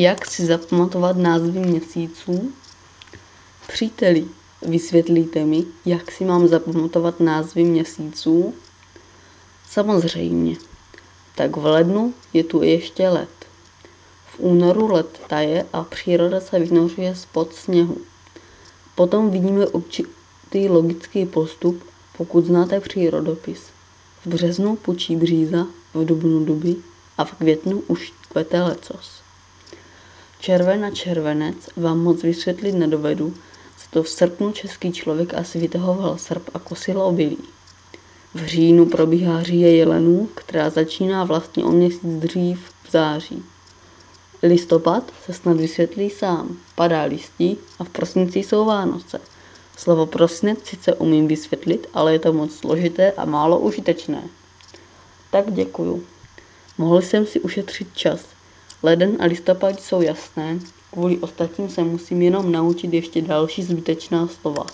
Jak si zapamatovat názvy měsíců? Příteli, vysvětlíte mi, jak si mám zapamatovat názvy měsíců? Samozřejmě. Tak v lednu je tu ještě led. V únoru led taje a příroda se vynořuje spod sněhu. Potom vidíme určitý logický postup, pokud znáte přírodopis. V březnu pučí bříza, v dubnu duby a v květnu už kvete lecos. Červen a červenec vám moc vysvětlit nedovedu, co to v srpnu český člověk asi vytahoval srp a kosil obilí. V říjnu probíhá říje jelenů, která začíná vlastně o měsíc dřív v září. Listopad se snad vysvětlí sám. Padá listí a v prosinci jsou Vánoce. Slovo prosinec sice umím vysvětlit, ale je to moc složité a málo užitečné. Tak děkuju. Mohl jsem si ušetřit čas. Leden a listopad jsou jasné, kvůli ostatním se musím jenom naučit ještě další zbytečná slova.